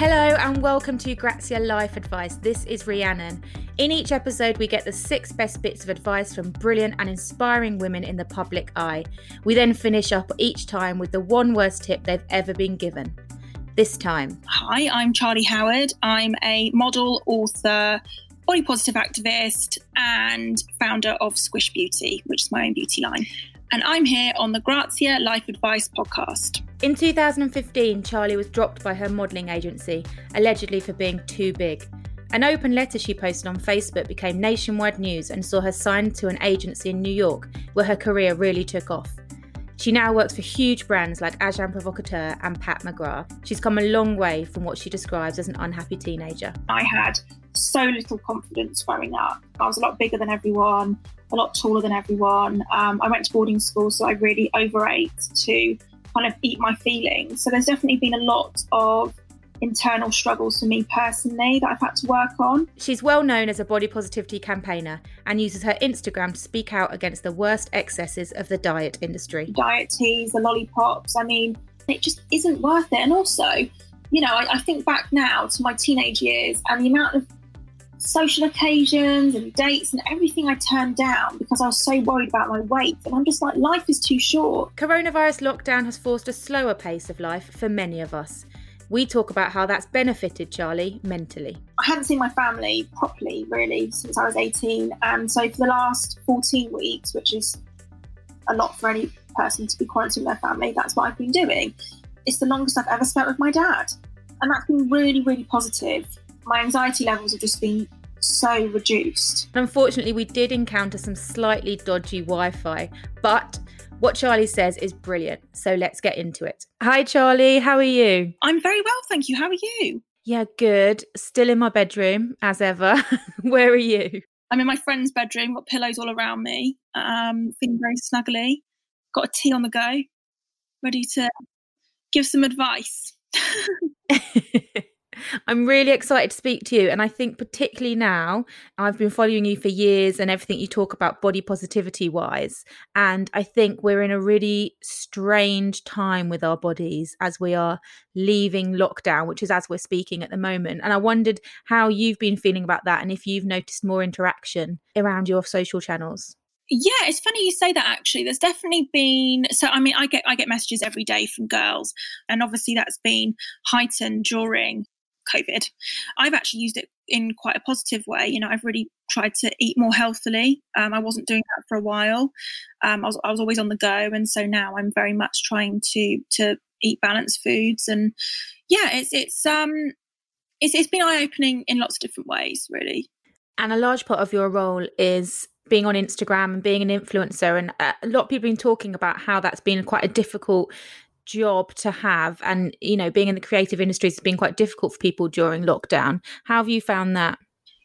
Hello and welcome to Grazia Life Advice. This is Rhiannon. In each episode, we get the six best bits of advice from brilliant and inspiring women in the public eye. We then finish up each time with the one worst tip they've ever been given. This time. Hi, I'm Charlie Howard. I'm a model, author, body positive activist, and founder of Squish Beauty, which is my own beauty line. And I'm here on the Grazia Life Advice podcast. In 2015, Charlie was dropped by her modelling agency, allegedly for being too big. An open letter she posted on Facebook became nationwide news and saw her signed to an agency in New York, where her career really took off. She now works for huge brands like Agent Provocateur and Pat McGrath. She's come a long way from what she describes as an unhappy teenager. I had so little confidence growing up. I was a lot bigger than everyone, a lot taller than everyone. Um, I went to boarding school, so I really overate to kind of eat my feelings. So there's definitely been a lot of internal struggles for me personally that I've had to work on. She's well known as a body positivity campaigner and uses her Instagram to speak out against the worst excesses of the diet industry. Diet teas, the lollipops, I mean, it just isn't worth it. And also, you know, I, I think back now to my teenage years and the amount of social occasions and dates and everything I turned down because I was so worried about my weight. And I'm just like, life is too short. Coronavirus lockdown has forced a slower pace of life for many of us. We talk about how that's benefited Charlie mentally. I hadn't seen my family properly, really, since I was 18. And so for the last 14 weeks, which is a lot for any person to be quarantined with their family, that's what I've been doing. It's the longest I've ever spent with my dad. And that's been really, really positive my anxiety levels have just been so reduced. Unfortunately, we did encounter some slightly dodgy Wi Fi, but what Charlie says is brilliant. So let's get into it. Hi, Charlie. How are you? I'm very well, thank you. How are you? Yeah, good. Still in my bedroom, as ever. Where are you? I'm in my friend's bedroom, got pillows all around me, um, feeling very snuggly, got a tea on the go, ready to give some advice. I'm really excited to speak to you. And I think, particularly now, I've been following you for years and everything you talk about body positivity wise. And I think we're in a really strange time with our bodies as we are leaving lockdown, which is as we're speaking at the moment. And I wondered how you've been feeling about that and if you've noticed more interaction around your social channels. Yeah, it's funny you say that actually. There's definitely been so I mean I get I get messages every day from girls and obviously that's been heightened during COVID. I've actually used it in quite a positive way. You know, I've really tried to eat more healthily. Um, I wasn't doing that for a while. Um, I was I was always on the go, and so now I'm very much trying to to eat balanced foods. And yeah, it's it's um it's it's been eye opening in lots of different ways, really. And a large part of your role is being on Instagram and being an influencer. And a lot of people have been talking about how that's been quite a difficult job to have and you know being in the creative industries has been quite difficult for people during lockdown. How have you found that?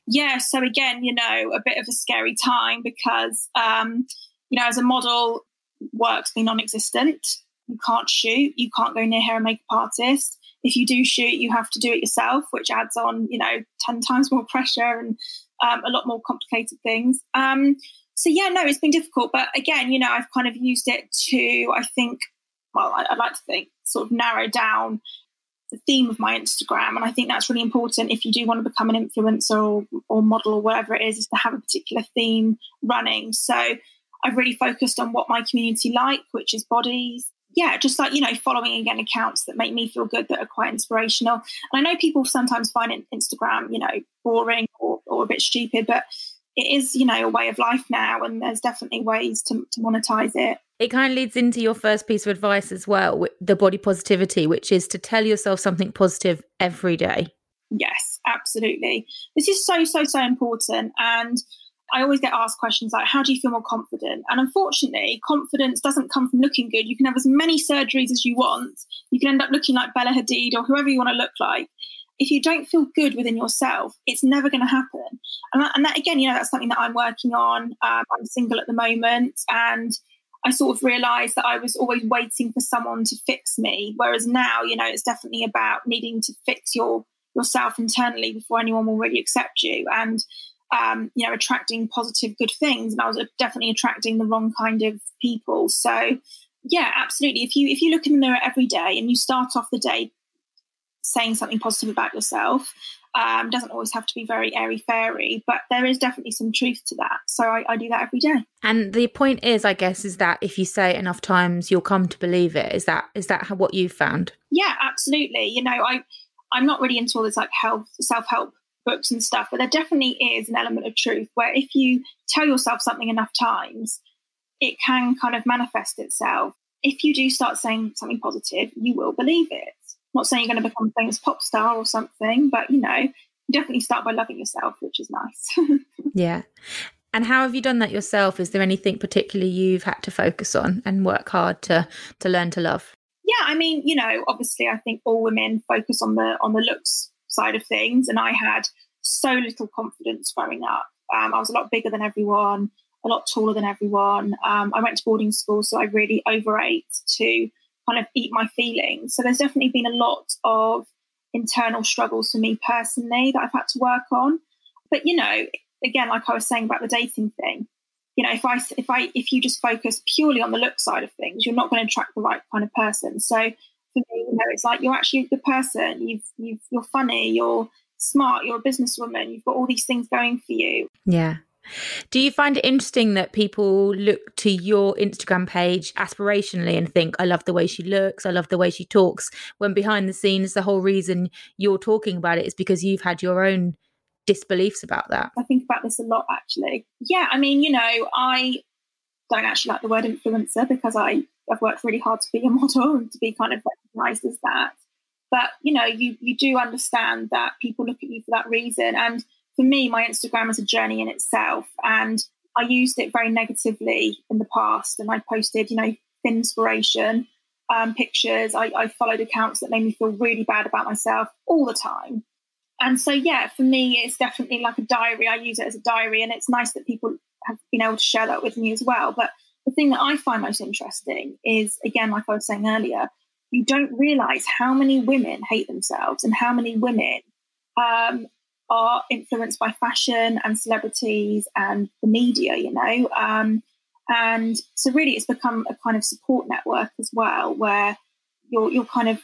Yeah so again you know a bit of a scary time because um you know as a model work's been non-existent. You can't shoot you can't go near hair and makeup artist if you do shoot you have to do it yourself which adds on you know 10 times more pressure and um, a lot more complicated things. Um so yeah no it's been difficult but again you know i've kind of used it to i think well, I, would like to think, sort of narrow down the theme of my Instagram. And I think that's really important if you do want to become an influencer or, or model or whatever it is, is to have a particular theme running. So I've really focused on what my community like, which is bodies. Yeah, just like, you know, following again accounts that make me feel good, that are quite inspirational. And I know people sometimes find Instagram, you know, boring or, or a bit stupid, but it is, you know, a way of life now, and there's definitely ways to, to monetize it. It kind of leads into your first piece of advice as well, the body positivity, which is to tell yourself something positive every day. Yes, absolutely. This is so, so, so important. And I always get asked questions like, how do you feel more confident? And unfortunately, confidence doesn't come from looking good. You can have as many surgeries as you want. You can end up looking like Bella Hadid or whoever you want to look like if you don't feel good within yourself, it's never going to happen. And that, and that, again, you know, that's something that I'm working on. Um, I'm single at the moment, and I sort of realised that I was always waiting for someone to fix me. Whereas now, you know, it's definitely about needing to fix your yourself internally before anyone will really accept you, and um, you know, attracting positive, good things. And I was definitely attracting the wrong kind of people. So, yeah, absolutely. If you if you look in the mirror every day and you start off the day saying something positive about yourself. Um, doesn't always have to be very airy fairy, but there is definitely some truth to that. So I, I do that every day. And the point is, I guess, is that if you say it enough times, you'll come to believe it. Is that is that what you've found? Yeah, absolutely. You know, I I'm not really into all this like health self help books and stuff, but there definitely is an element of truth where if you tell yourself something enough times, it can kind of manifest itself. If you do start saying something positive, you will believe it. Not saying you're going to become a famous pop star or something, but you know, definitely start by loving yourself, which is nice. yeah. And how have you done that yourself? Is there anything particularly you've had to focus on and work hard to to learn to love? Yeah, I mean, you know, obviously I think all women focus on the on the looks side of things. And I had so little confidence growing up. Um, I was a lot bigger than everyone, a lot taller than everyone. Um, I went to boarding school, so I really overate to kind of eat my feelings. So there's definitely been a lot of internal struggles for me personally that I've had to work on. But you know, again, like I was saying about the dating thing, you know, if I if I if you just focus purely on the look side of things, you're not going to attract the right kind of person. So for me, you know, it's like you're actually the person. You've, you've, you're funny. You're smart. You're a businesswoman. You've got all these things going for you. Yeah. Do you find it interesting that people look to your Instagram page aspirationally and think, I love the way she looks, I love the way she talks, when behind the scenes, the whole reason you're talking about it is because you've had your own disbeliefs about that? I think about this a lot, actually. Yeah, I mean, you know, I don't actually like the word influencer because I I've worked really hard to be a model and to be kind of recognized as that. But you know, you you do understand that people look at you for that reason. And for me, my Instagram is a journey in itself. And I used it very negatively in the past. And I posted, you know, inspiration um, pictures. I, I followed accounts that made me feel really bad about myself all the time. And so, yeah, for me, it's definitely like a diary. I use it as a diary, and it's nice that people have been able to share that with me as well. But the thing that I find most interesting is, again, like I was saying earlier, you don't realize how many women hate themselves and how many women um, are influenced by fashion and celebrities and the media, you know. Um, and so, really, it's become a kind of support network as well, where you're you're kind of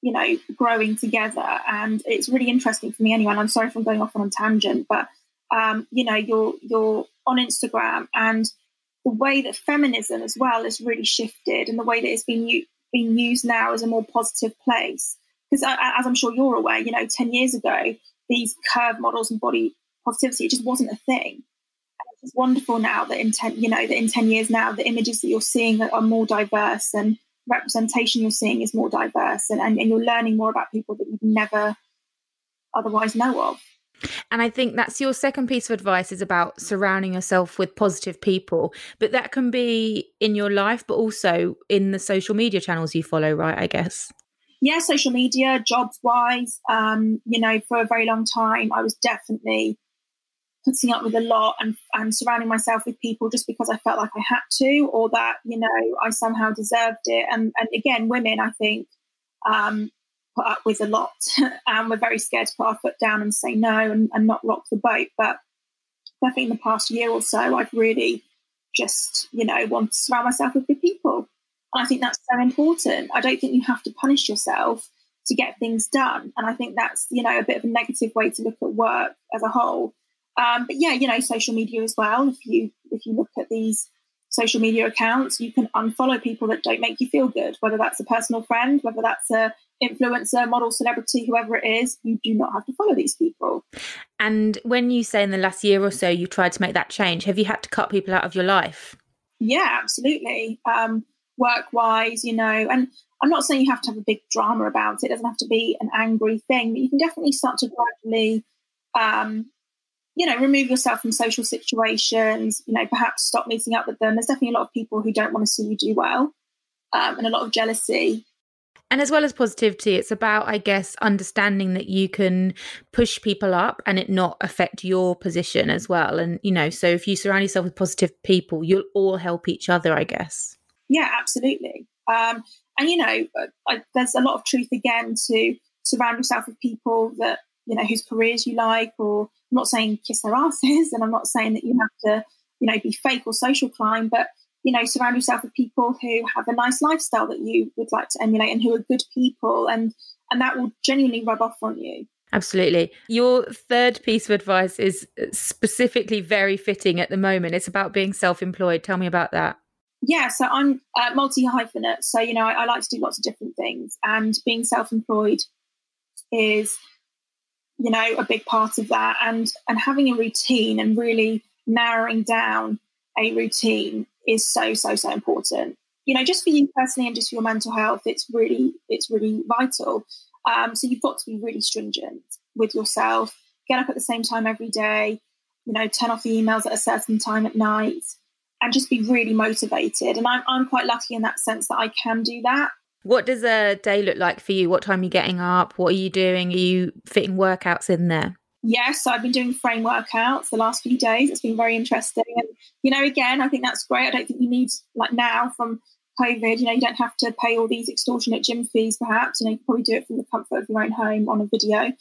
you know growing together, and it's really interesting for me anyway. And I'm sorry if I'm going off on a tangent, but um, you know, you're you're on Instagram and the way that feminism as well has really shifted and the way that it's been, u- being used now as a more positive place. Because as I'm sure you're aware, you know, 10 years ago, these curve models and body positivity, it just wasn't a thing. And it's wonderful now that in 10, you know, that in 10 years now, the images that you're seeing are more diverse and representation you're seeing is more diverse and, and, and you're learning more about people that you'd never otherwise know of. And I think that's your second piece of advice is about surrounding yourself with positive people. But that can be in your life, but also in the social media channels you follow, right? I guess. Yeah, social media, jobs wise. Um, you know, for a very long time, I was definitely putting up with a lot and, and surrounding myself with people just because I felt like I had to or that, you know, I somehow deserved it. And, and again, women, I think, um, put up with a lot, and we're very scared to put our foot down and say no and, and not rock the boat. But definitely in the past year or so, I've really just, you know, want to surround myself with good people. And I think that's so important. I don't think you have to punish yourself to get things done. And I think that's, you know, a bit of a negative way to look at work as a whole. Um, but yeah, you know, social media as well. If you if you look at these social media accounts, you can unfollow people that don't make you feel good, whether that's a personal friend, whether that's a influencer, model, celebrity, whoever it is, you do not have to follow these people. And when you say in the last year or so you tried to make that change, have you had to cut people out of your life? Yeah, absolutely. Um, work wise, you know, and I'm not saying you have to have a big drama about it. It doesn't have to be an angry thing, but you can definitely start to gradually, um, you know, remove yourself from social situations, you know, perhaps stop meeting up with them. There's definitely a lot of people who don't want to see you do well um, and a lot of jealousy. And as well as positivity, it's about, I guess, understanding that you can push people up and it not affect your position as well. And, you know, so if you surround yourself with positive people, you'll all help each other, I guess. Yeah, absolutely. Um, and, you know, I, there's a lot of truth again to surround yourself with people that, you know, whose careers you like, or I'm not saying kiss their asses, and I'm not saying that you have to, you know, be fake or social climb, but you know, surround yourself with people who have a nice lifestyle that you would like to emulate and who are good people and and that will genuinely rub off on you. Absolutely. Your third piece of advice is specifically very fitting at the moment. It's about being self employed. Tell me about that. Yeah, so I'm uh, multi hyphenate. So, you know, I, I like to do lots of different things, and being self employed is, you know, a big part of that. And, and having a routine and really narrowing down a routine is so, so, so important. You know, just for you personally and just for your mental health, it's really, it's really vital. Um, so you've got to be really stringent with yourself. Get up at the same time every day. You know, turn off the emails at a certain time at night, and just be really motivated. And I'm I'm quite lucky in that sense that I can do that. What does a day look like for you? What time are you getting up? What are you doing? Are you fitting workouts in there? Yes, so I've been doing frame workouts the last few days. It's been very interesting. And, you know, again, I think that's great. I don't think you need, like now, from COVID, you know, you don't have to pay all these extortionate gym fees, perhaps. You know, you can probably do it from the comfort of your own home on a video.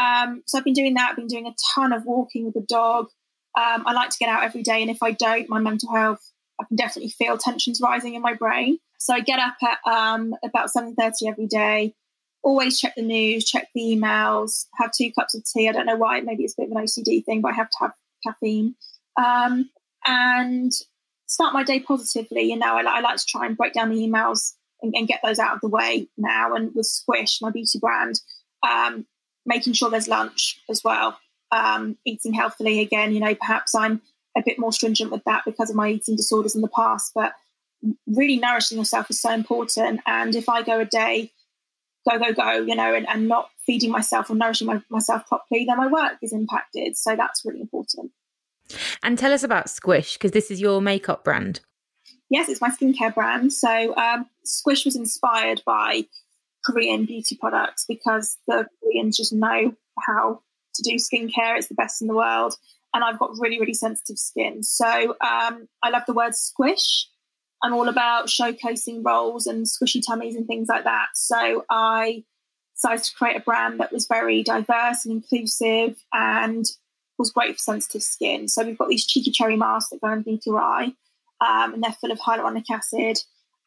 Um, so I've been doing that. I've been doing a ton of walking with the dog. Um, I like to get out every day, and if I don't, my mental health, I can definitely feel tensions rising in my brain. So I get up at um, about seven thirty every day. Always check the news, check the emails, have two cups of tea. I don't know why. Maybe it's a bit of an OCD thing, but I have to have caffeine. Um, and start my day positively. You know, I, I like to try and break down the emails and, and, get those out of the way now. And with Squish, my beauty brand, um, making sure there's lunch as well, um, eating healthily again. You know, perhaps I'm a bit more stringent with that because of my eating disorders in the past, but really nourishing yourself is so important. And if I go a day, go, go, go, you know, and, and not feeding myself or nourishing my, myself properly, then my work is impacted. So that's really important. And tell us about Squish, because this is your makeup brand. Yes, it's my skincare brand. So um, Squish was inspired by Korean beauty products because the Koreans just know how to do skincare. It's the best in the world. And I've got really, really sensitive skin. So um, I love the word squish. I'm all about showcasing rolls and squishy tummies and things like that. So I decided to create a brand that was very diverse and inclusive and was great for sensitive skin. So we've got these cheeky cherry masks that go underneath your eye, um, and they're full of hyaluronic acid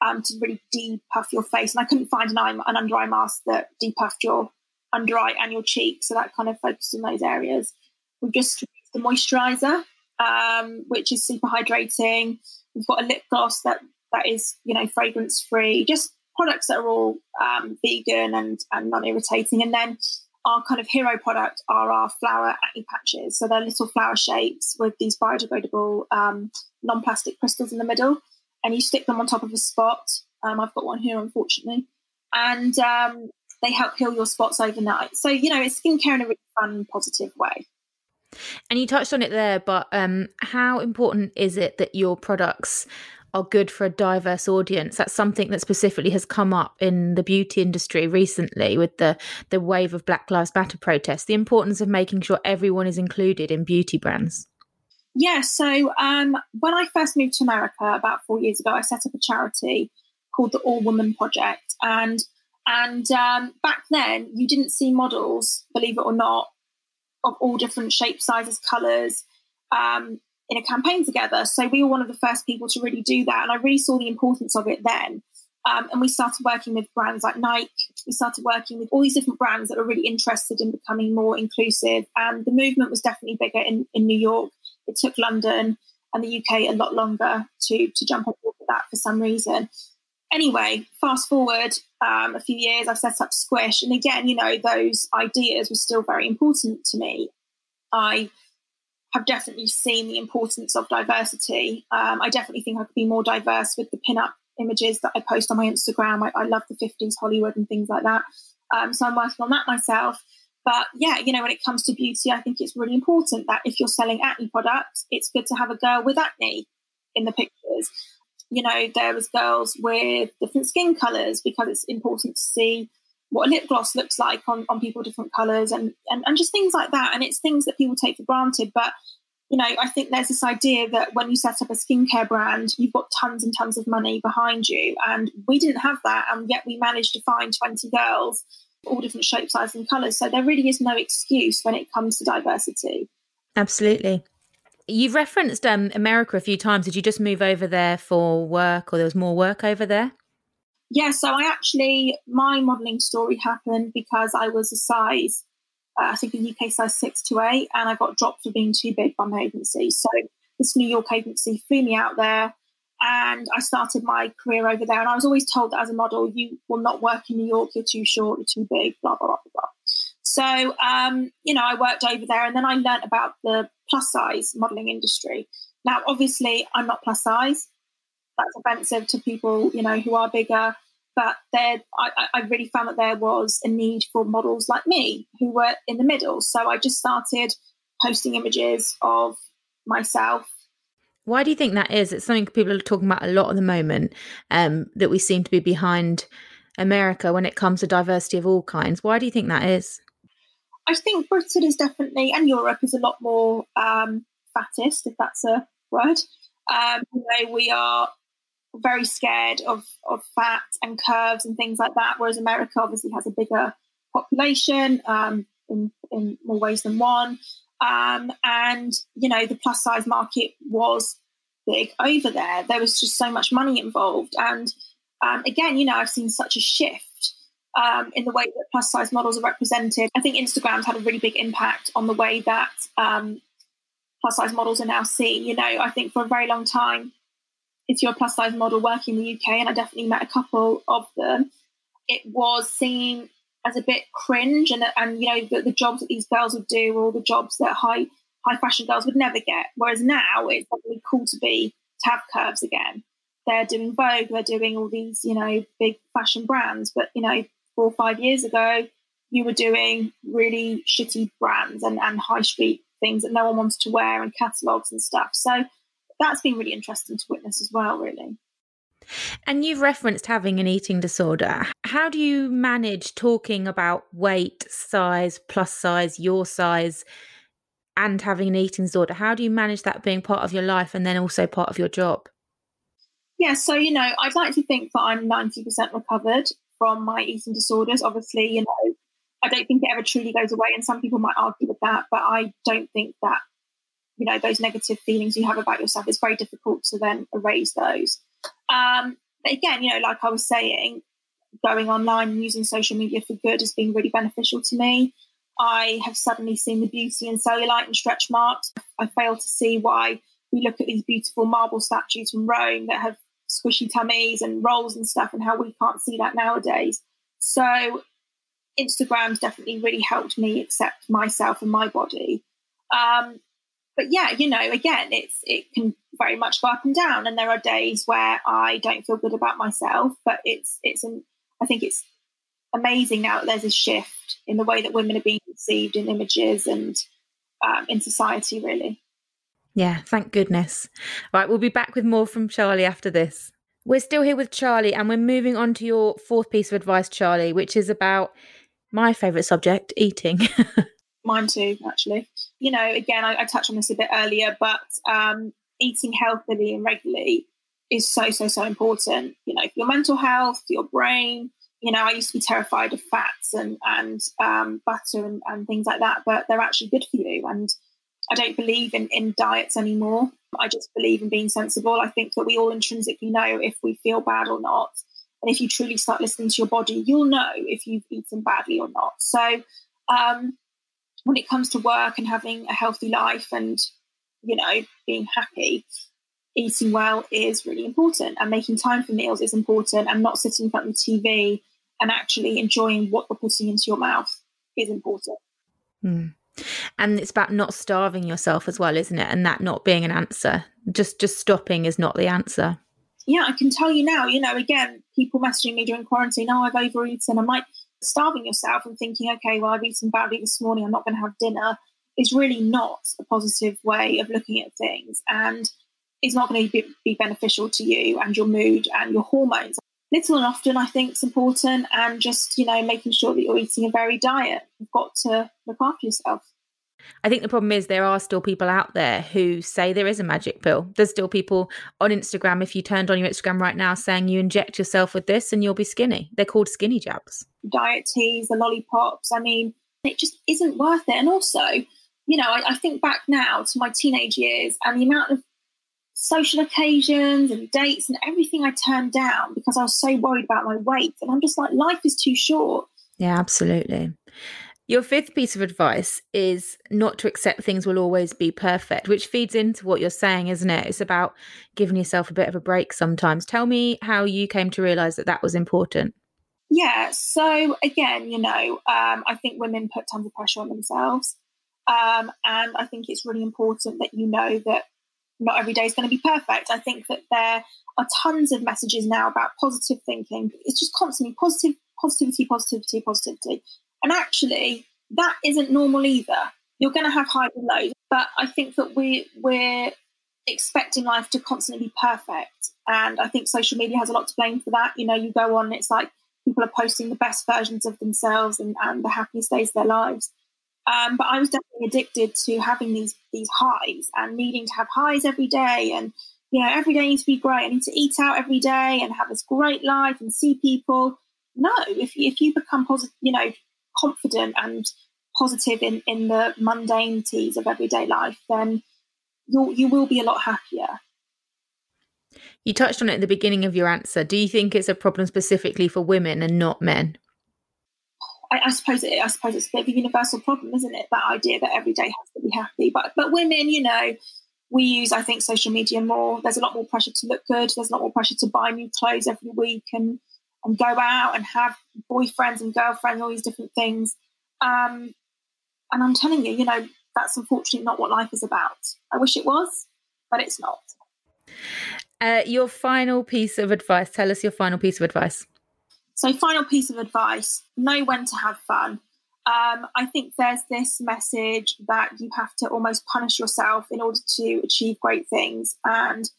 um, to really depuff your face. And I couldn't find an, eye, an under eye mask that depuffed your under eye and your cheek, so that kind of focused on those areas. We've just used the moisturizer, um, which is super hydrating. We've got a lip gloss that that is you know fragrance free. Just products that are all um, vegan and, and non irritating, and then our kind of hero product are our flower acne patches. So they're little flower shapes with these biodegradable um, non plastic crystals in the middle. And you stick them on top of a spot. Um, I've got one here, unfortunately. And um, they help heal your spots overnight. So, you know, it's skincare in a really fun, positive way. And you touched on it there, but um, how important is it that your products are good for a diverse audience. That's something that specifically has come up in the beauty industry recently with the the wave of Black Lives Matter protests. The importance of making sure everyone is included in beauty brands. Yeah, so um, when I first moved to America about four years ago, I set up a charity called the All Woman Project, and and um, back then you didn't see models, believe it or not, of all different shapes, sizes, colours. Um, in a campaign together. So we were one of the first people to really do that. And I really saw the importance of it then. Um, and we started working with brands like Nike. We started working with all these different brands that were really interested in becoming more inclusive. And the movement was definitely bigger in, in New York. It took London and the UK a lot longer to, to jump on board with that for some reason. Anyway, fast forward um, a few years, I set up Squish. And again, you know, those ideas were still very important to me. I have definitely seen the importance of diversity. Um, I definitely think I could be more diverse with the pin-up images that I post on my Instagram. I, I love the 50s Hollywood and things like that. Um, so I'm working on that myself. But yeah, you know, when it comes to beauty, I think it's really important that if you're selling acne products, it's good to have a girl with acne in the pictures. You know, there was girls with different skin colors because it's important to see what a lip gloss looks like on, on people different colors and, and and just things like that. And it's things that people take for granted. But you know i think there's this idea that when you set up a skincare brand you've got tons and tons of money behind you. And we didn't have that. And yet we managed to find 20 girls all different shapes sizes and colors. So there really is no excuse when it comes to diversity. Absolutely You've referenced um, America a few times. Did you just move over there for work, or there was more work over there? Yeah, so I actually, my modelling story happened because I was a size, uh, I think a UK size six to eight, and I got dropped for being too big by my agency. So this New York agency flew me out there and I started my career over there. And I was always told that as a model, you will not work in New York, you're too short, you're too big, blah, blah, blah, blah. So, um, you know, I worked over there and then I learned about the plus size modeling industry. Now, obviously, I'm not plus size. That's offensive to people, you know, who are bigger. But there, I, I really found that there was a need for models like me who were in the middle. So I just started posting images of myself. Why do you think that is? It's something people are talking about a lot at the moment. Um, that we seem to be behind America when it comes to diversity of all kinds. Why do you think that is? I think Britain is definitely, and Europe is a lot more um, fattist, if that's a word. Um, you know, we are very scared of, of fat and curves and things like that, whereas America obviously has a bigger population um, in, in more ways than one. Um, and, you know, the plus size market was big over there. There was just so much money involved. And um, again, you know, I've seen such a shift um, in the way that plus size models are represented. I think Instagram's had a really big impact on the way that um, plus size models are now seen. You know, I think for a very long time, if you're a plus size model working in the UK, and I definitely met a couple of them, it was seen as a bit cringe, and and you know the, the jobs that these girls would do, or all the jobs that high high fashion girls would never get. Whereas now it's really cool to be to have curves again. They're doing Vogue, they're doing all these you know big fashion brands, but you know four or five years ago you were doing really shitty brands and, and high street things that no one wants to wear and catalogs and stuff. So that's been really interesting to witness as well, really. And you've referenced having an eating disorder. How do you manage talking about weight, size, plus size, your size, and having an eating disorder? How do you manage that being part of your life and then also part of your job? Yeah, so, you know, I'd like to think that I'm 90% recovered from my eating disorders. Obviously, you know, I don't think it ever truly goes away, and some people might argue with that, but I don't think that you know those negative feelings you have about yourself. It's very difficult to then erase those. Um, but again, you know, like I was saying, going online and using social media for good has been really beneficial to me. I have suddenly seen the beauty in cellulite and stretch marks. I fail to see why we look at these beautiful marble statues from Rome that have squishy tummies and rolls and stuff, and how we can't see that nowadays. So Instagram's definitely really helped me accept myself and my body. Um, but yeah, you know, again, it's it can very much go up and down, and there are days where I don't feel good about myself. But it's it's an I think it's amazing now that there's a shift in the way that women are being perceived in images and um, in society, really. Yeah, thank goodness. Right, we'll be back with more from Charlie after this. We're still here with Charlie, and we're moving on to your fourth piece of advice, Charlie, which is about my favourite subject, eating. Mine too, actually. You know, again, I, I touched on this a bit earlier, but um, eating healthily and regularly is so, so, so important. You know, your mental health, your brain. You know, I used to be terrified of fats and and um, butter and, and things like that, but they're actually good for you. And I don't believe in, in diets anymore. I just believe in being sensible. I think that we all intrinsically know if we feel bad or not. And if you truly start listening to your body, you'll know if you've eaten badly or not. So, um, when it comes to work and having a healthy life and, you know, being happy, eating well is really important. And making time for meals is important. And not sitting in front of the TV and actually enjoying what you're putting into your mouth is important. Mm. And it's about not starving yourself as well, isn't it? And that not being an answer. Just just stopping is not the answer yeah, I can tell you now, you know, again, people messaging me during quarantine, oh, I've overeaten. I'm like starving yourself and thinking, okay, well, I've eaten badly this morning, I'm not going to have dinner, is really not a positive way of looking at things. And it's not going to be, be beneficial to you and your mood and your hormones. Little and often, I think, is important, and just, you know, making sure that you're eating a varied diet. You've got to look after yourself. I think the problem is there are still people out there who say there is a magic pill. There's still people on Instagram, if you turned on your Instagram right now, saying you inject yourself with this and you'll be skinny. They're called skinny jabs. Diet teas, the lollipops. I mean, it just isn't worth it. And also, you know, I, I think back now to my teenage years and the amount of social occasions and dates and everything I turned down because I was so worried about my weight. And I'm just like, life is too short. Yeah, absolutely. Your fifth piece of advice is not to accept things will always be perfect, which feeds into what you're saying, isn't it? It's about giving yourself a bit of a break sometimes. Tell me how you came to realize that that was important. Yeah, so again, you know, um, I think women put tons of pressure on themselves. Um, and I think it's really important that you know that not every day is going to be perfect. I think that there are tons of messages now about positive thinking. It's just constantly positive, positivity, positivity, positivity. And actually, that isn't normal either. You're going to have highs and lows, but I think that we we're expecting life to constantly be perfect, and I think social media has a lot to blame for that. You know, you go on, it's like people are posting the best versions of themselves and, and the happiest days of their lives. Um, but I was definitely addicted to having these these highs and needing to have highs every day, and you know, every day needs to be great. I need to eat out every day and have this great life and see people. No, if if you become positive, you know, confident and positive in, in the mundanities of everyday life, then you'll, you will be a lot happier. You touched on it at the beginning of your answer. Do you think it's a problem specifically for women and not men? I, I, suppose it. I suppose it's a bit of a universal problem, isn't it? That idea that every day has to be happy. But but women, you know, we use I think social media more. There's a lot more pressure to look good. There's a lot more pressure to buy new clothes every week and and go out and have boyfriends and girlfriends, all these different things. Um, and I'm telling you, you know, that's unfortunately not what life is about. I wish it was, but it's not. Uh, your final piece of advice. Tell us your final piece of advice. So, final piece of advice know when to have fun. Um, I think there's this message that you have to almost punish yourself in order to achieve great things. And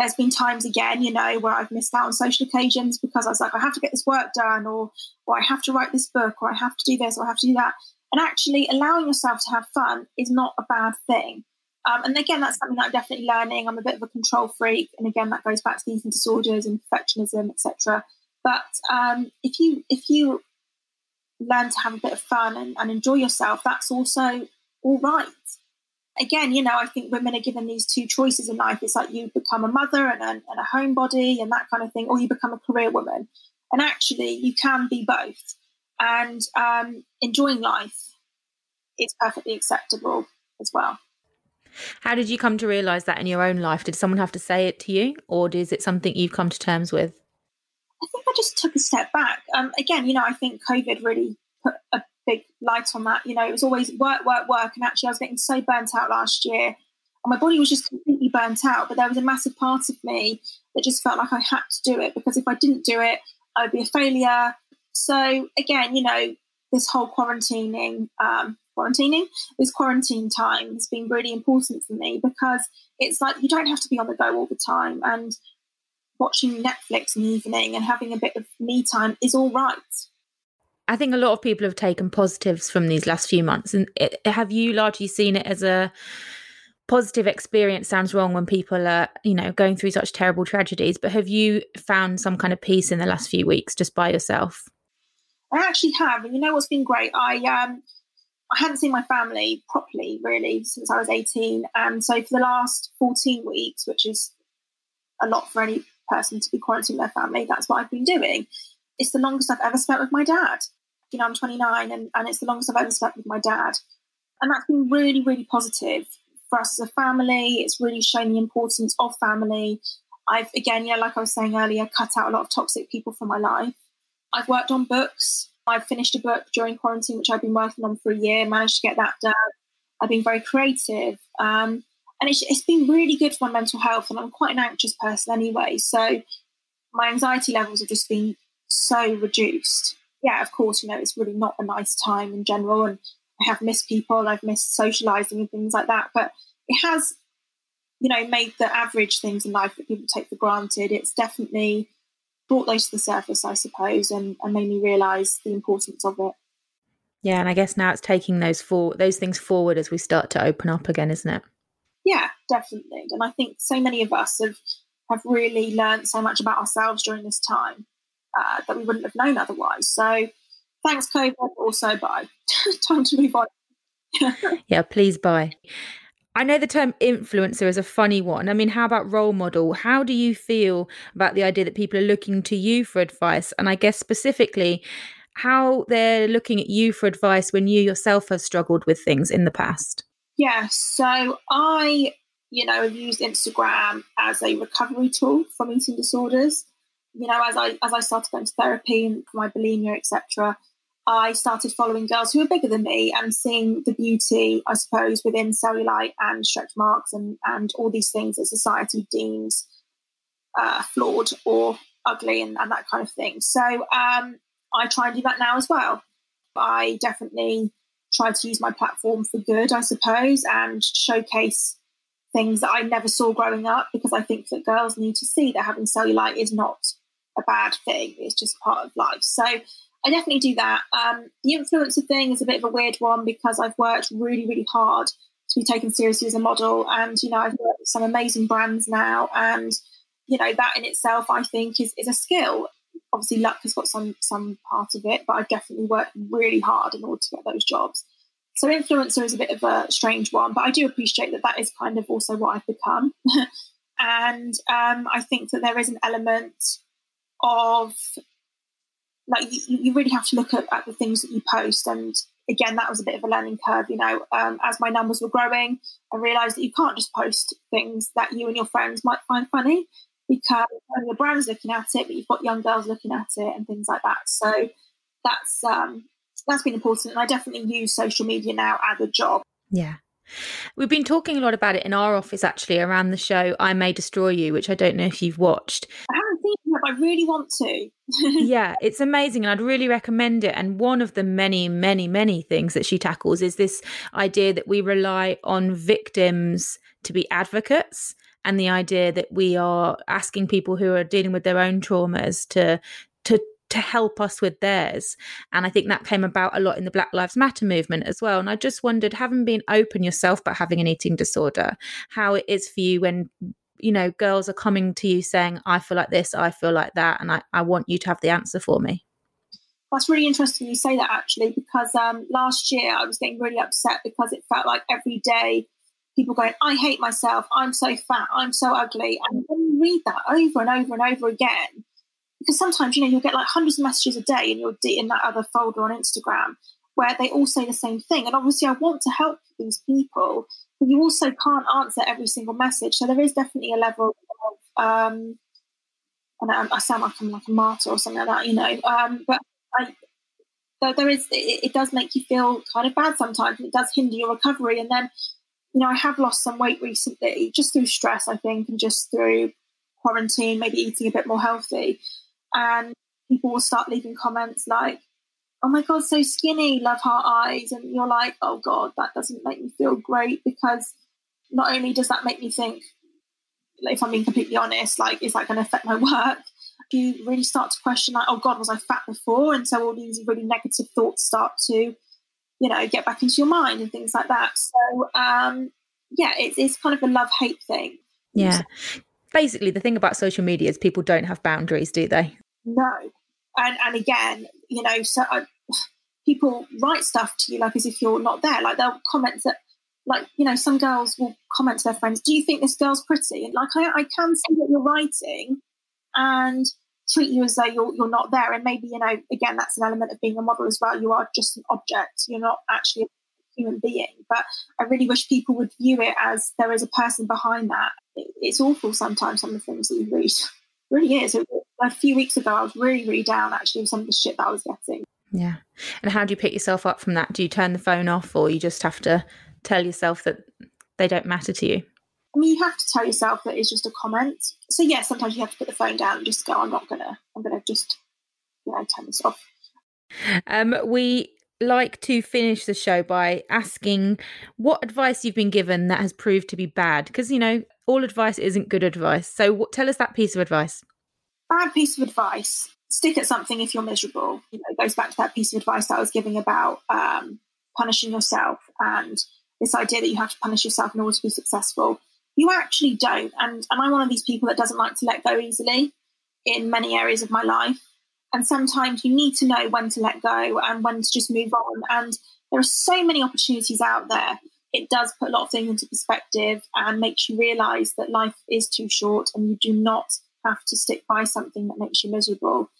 there's been times again, you know, where I've missed out on social occasions because I was like, I have to get this work done, or or I have to write this book, or I have to do this, or I have to do that. And actually, allowing yourself to have fun is not a bad thing. Um, and again, that's something that I'm definitely learning. I'm a bit of a control freak, and again, that goes back to eating disorders and perfectionism, etc. But um, if you if you learn to have a bit of fun and, and enjoy yourself, that's also all right again, you know, I think women are given these two choices in life. It's like you become a mother and a, and a homebody and that kind of thing, or you become a career woman. And actually, you can be both. And um, enjoying life is perfectly acceptable as well. How did you come to realize that in your own life? Did someone have to say it to you, or is it something you've come to terms with? I think I just took a step back. Um, again, you know, I think COVID really put a big light on that. You know, it was always work, work, work. And actually, I was getting so burnt out last year. And my body was just completely burnt out. But there was a massive part of me that just felt like I had to do it because if I didn't do it, I would be a failure. So, again, you know, this whole quarantining, um, quarantining, this quarantine time has been really important for me because it's like you don't have to be on the go all the time. And watching Netflix in the evening and having a bit of me time is all right. I think a lot of people have taken positives from these last few months. And it, have you largely seen it as a positive experience? Sounds wrong when people are, you know, going through such terrible tragedies, but have you found some kind of peace in the last few weeks just by yourself? I actually have. And you know what's been great? I, um, I hadn't seen my family properly really since I was 18. And so for the last 14 weeks, which is a lot for any person to be quarantining their family, that's what I've been doing. It's the longest I've ever spent with my dad you know, I'm 29 and, and it's the longest I've ever spent with my dad. And that's been really, really positive for us as a family. It's really shown the importance of family. I've, again, yeah, like I was saying earlier, cut out a lot of toxic people from my life. I've worked on books. I've finished a book during quarantine, which I've been working on for a year, managed to get that done. I've been very creative. Um, and it's, it's been really good for my mental health. And I'm quite an anxious person anyway. So my anxiety levels have just been so reduced yeah, of course, you know, it's really not a nice time in general. And I have missed people, I've missed socializing and things like that. But it has, you know, made the average things in life that people take for granted. It's definitely brought those to the surface, I suppose, and, and made me realize the importance of it. Yeah, and I guess now it's taking those for those things forward as we start to open up again, isn't it? Yeah, definitely. And I think so many of us have have really learned so much about ourselves during this time uh, that we wouldn't have known otherwise. So thanks, COVID. Also, bye. Time to move on. yeah, please bye. I know the term influencer is a funny one. I mean, how about role model? How do you feel about the idea that people are looking to you for advice? And I guess specifically, how they're looking at you for advice when you yourself have struggled with things in the past? Yeah, so I, you know, have used Instagram as a recovery tool from eating disorders. You know, as I as I started going to therapy and my bulimia, etc., I started following girls who were bigger than me and seeing the beauty, I suppose, within cellulite and stretch marks and and all these things that society deems uh, flawed or ugly and, and that kind of thing. So um, I try and do that now as well. I definitely try to use my platform for good, I suppose, and showcase things that I never saw growing up because I think that girls need to see that having cellulite is not a bad thing. It's just part of life. So I definitely do that. Um, the influencer thing is a bit of a weird one because I've worked really, really hard to be taken seriously as a model. And, you know, I've worked with some amazing brands now. And, you know, that in itself, I think, is, is a skill obviously luck has got some some part of it, but I've definitely worked really hard in order to get those jobs. So influencer is a bit of a strange one, but I do appreciate that that is kind of also what I've become. and um, I think that there is an element of like you, you really have to look at, at, the things that you post and again that was a bit of a learning curve you know um, as my numbers were growing i realized that you can't just post things that you and your friends might find funny because your brand's looking at it, but you've got young girls looking at it and things like that. So that's um, that's been important, and I definitely use social media now as a job. Yeah. We've been talking a lot about it in our office actually around the show I May Destroy You, which I don't know if you've watched. I haven't seen it, but I really want to. yeah, it's amazing and I'd really recommend it. And one of the many, many, many things that she tackles is this idea that we rely on victims to be advocates and the idea that we are asking people who are dealing with their own traumas to to to help us with theirs. And I think that came about a lot in the Black Lives Matter movement as well. And I just wondered, having been open yourself about having an eating disorder, how it is for you when you know girls are coming to you saying, I feel like this, I feel like that, and I, I want you to have the answer for me. That's really interesting you say that actually, because um, last year I was getting really upset because it felt like every day people going, I hate myself, I'm so fat, I'm so ugly. And when you read that over and over and over again, because sometimes, you know, you'll get like hundreds of messages a day and you're in that other folder on Instagram where they all say the same thing. And obviously, I want to help these people, you also can't answer every single message. So there is definitely a level of, um, and I, I sound like I'm like a martyr or something like that, you know, um, but I, there is, it, it does make you feel kind of bad sometimes. It does hinder your recovery. And then you know, I have lost some weight recently just through stress, I think, and just through quarantine, maybe eating a bit more healthy. And people will start leaving comments like, oh my God, so skinny, love heart eyes. And you're like, oh God, that doesn't make me feel great because not only does that make me think, if I'm being completely honest, like, is that going to affect my work? You really start to question, like, oh God, was I fat before? And so all these really negative thoughts start to you know, get back into your mind and things like that. So, um, yeah, it's, it's kind of a love hate thing. Yeah. Basically, the thing about social media is people don't have boundaries, do they? No. And, and again, you know, so uh, people write stuff to you like as if you're not there. Like they'll comment that, like, you know, some girls will comment to their friends, Do you think this girl's pretty? And like, I, I can see what you're writing. And treat you as though you're, you're not there. And maybe, you know, again, that's an element of being a model as well. You are just an object, you're not actually a human being. But I really wish people would view it as there is a person behind that. it's awful sometimes, some of the things that you read. Really is. a few weeks ago, I was really, really down actually with some of the shit that I was getting. Yeah. And how do you pick yourself up from that? Do you turn the phone off or you just have to tell yourself that they don't matter to you? I mean, you have to tell yourself that it's just a comment. So yeah, sometimes you have to put the phone down and just go, I'm not gonna, I'm gonna just, you know, turn this off. Um, we like to finish the show by asking what advice you've been given that has proved to be bad, because you know all advice isn't good advice. So what, tell us that piece of advice. Bad piece of advice. Stick at something if you're miserable. You know, it goes back to that piece of advice that I was giving about um, punishing yourself and this idea that you have to punish yourself in order to be successful you actually don't. And, and I'm one of these people that doesn't like to let go easily in many areas of my life. And sometimes you need to know when to let go and when to just move on. And there are so many opportunities out there it does put a lot of things into perspective and makes you realize that life is too short and you do not have to stick by something that makes you miserable.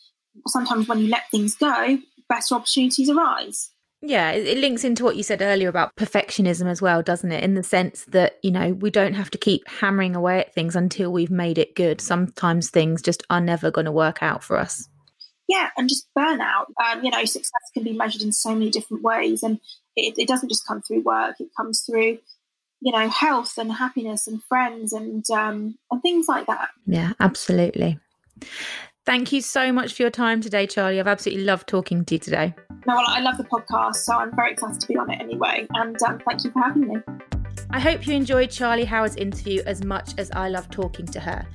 Sometimes when you let things go, better opportunities arise. Yeah, it links into what you said earlier about perfectionism as well, doesn't it? In the sense that, you know, we don't have to keep hammering away at things until we've made it good. Sometimes things just are never going to work out for us. Yeah, and just burnout. Um, you know, success can be measured in so many different ways. And it, it doesn't just come through work, it comes through you know health and happiness and friends and um, and things like that. Yeah absolutely. Thank you so much for your time today charli. I've absolutely loved talking to you today. No well, i love the podcast so i'm very excited to be on it anyway. And um, thank you for having me. I hope you enjoyed charli howard's interview as much as i love talking to her.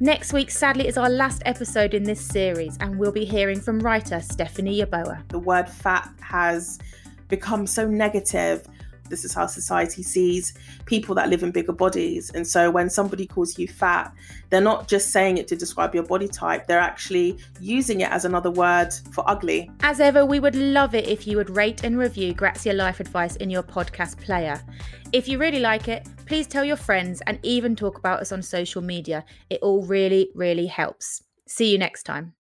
Next week, sadly, is our last episode in this series, and we'll be hearing from writer Stephanie Yeboah. The word fat has become so negative. This is how society sees people that live in bigger bodies. And so when somebody calls you fat, they're not just saying it to describe your body type, they're actually using it as another word for ugly. As ever, we would love it if you would rate and review Grazia Life Advice in your podcast player. If you really like it, please tell your friends and even talk about us on social media. It all really, really helps. See you next time.